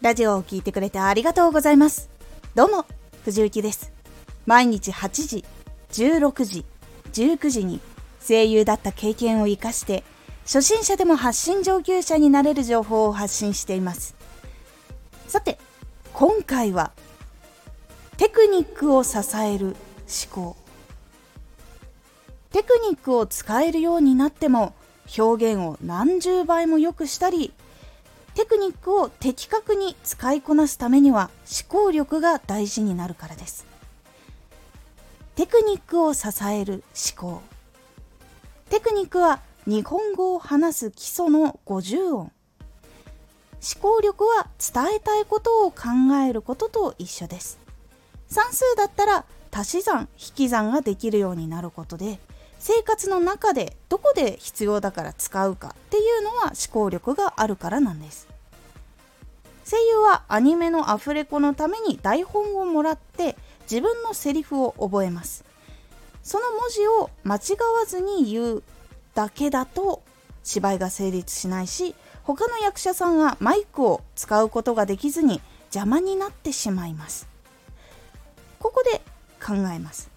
ラジオを聴いてくれてありがとうございます。どうも、藤幸です。毎日8時、16時、19時に声優だった経験を活かして、初心者でも発信上級者になれる情報を発信しています。さて、今回は、テクニックを支える思考。テクニックを使えるようになっても、表現を何十倍も良くしたり、テクニックを的確に使いこなすためには思考力が大事になるからです。テクニックを支える思考。テクニックは日本語を話す基礎の50音。思考力は伝えたいことを考えることと一緒です。算数だったら足し算引き算ができるようになることで生活の中でどこで必要だから使うかっていうのは思考力があるからなんです。声優はアニメのアフレコのために台本をもらって自分のセリフを覚えます。その文字を間違わずに言うだけだと芝居が成立しないし他の役者さんがマイクを使うことができずに邪魔になってしまいます。ここで考えます。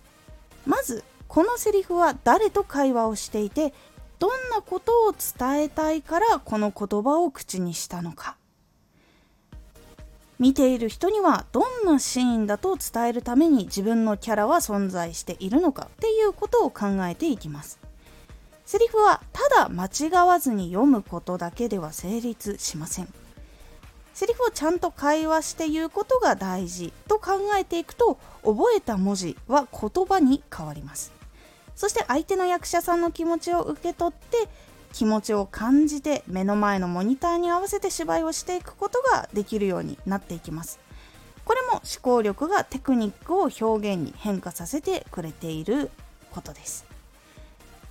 まずこのセリフは誰と会話をしていてどんなことを伝えたいからこの言葉を口にしたのか。見ている人にはどんなシーンだと伝えるために自分のキャラは存在しているのかっていうことを考えていきます。セリフはただ間違わずに読むことだけでは成立しません。セリフをちゃんと会話して言うことが大事と考えていくと覚えた文字は言葉に変わります。そして相手の役者さんの気持ちを受け取って気持ちを感じて目の前のモニターに合わせて芝居をしていくことができるようになっていきます。これも思考力がテクニックを表現に変化させてくれていることです。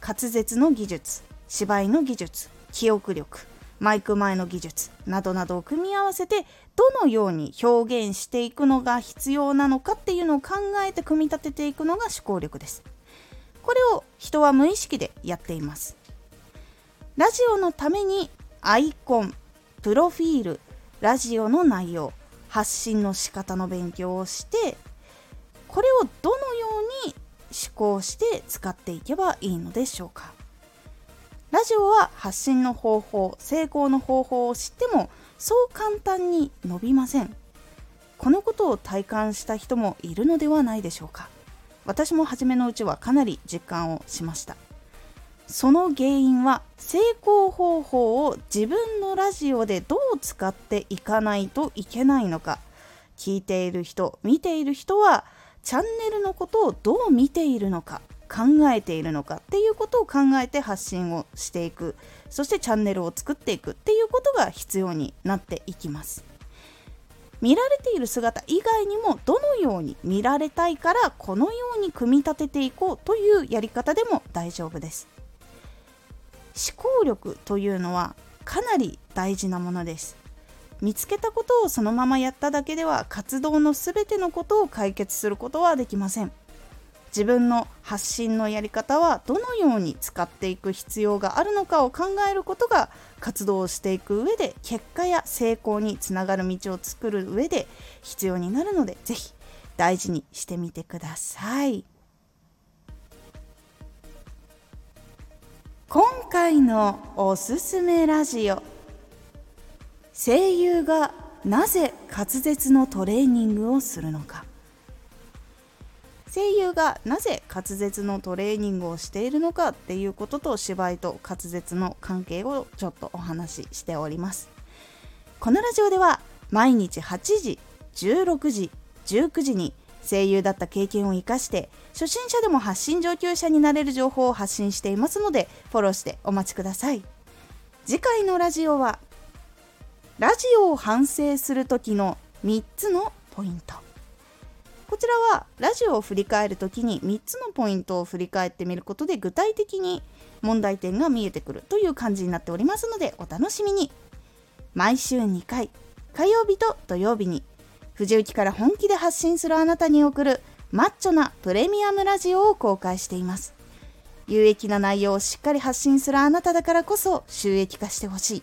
滑舌の技術芝居の技術記憶力マイク前の技術などなどを組み合わせてどのように表現していくのが必要なのかっていうのを考えて組み立てていくのが思考力ですこれを人は無意識でやっています。ラジオのためにアイコン、プロフィール、ラジオの内容、発信の仕方の勉強をして、これをどのように思考して使っていけばいいのでしょうか。ラジオは発信の方法、成功の方法を知ってもそう簡単に伸びません。このことを体感した人もいるのではないでしょうか。私も初めのうちはかなり実感をしましたその原因は成功方法を自分のラジオでどう使っていかないといけないのか聞いている人見ている人はチャンネルのことをどう見ているのか考えているのかっていうことを考えて発信をしていく。そしてチャンネルを作っていくっていうことが必要になっていきます。見られている姿以外にもどのように見られたいからこのように組み立てていこうというやり方でも大丈夫です。思考力というのはかなり大事なものです。見つけたことをそのままやっただけでは活動の全てのことを解決することはできません。自分の発信のやり方はどのように使っていく必要があるのかを考えることが活動をしていく上で結果や成功につながる道を作る上で必要になるので是非大事にしてみてください。今回のおすすめラジオ声優がなぜ滑舌のトレーニングをするのか声優がなぜ滑舌のトレーニングをしているのかっていうことと芝居と滑舌の関係をちょっとお話ししております。このラジオでは毎日8時16時19時に声優だった経験を生かして初心者でも発信上級者になれる情報を発信していますのでフォローしてお待ちください。次回のラジオはラジオを反省する時の3つのポイント。こちらはラジオを振り返る時に3つのポイントを振り返ってみることで具体的に問題点が見えてくるという感じになっておりますのでお楽しみに。毎週2回火曜日と土曜日に藤雪から本気で発信するあなたに送るマッチョなプレミアムラジオを公開しています。有益な内容をしっかり発信するあなただからこそ収益化してほしい。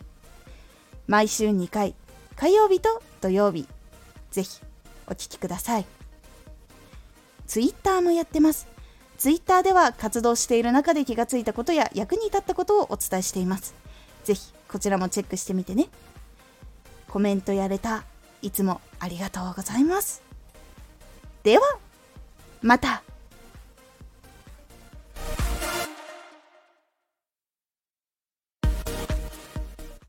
毎週2回火曜日と土曜日ぜひお聴きください。ツイッターもやってます。Twitter では活動している中で気がついたことや役に立ったことをお伝えしています。ぜひこちらもチェックしてみてね。コメントやれた。いつもありがとうございます。ではまた。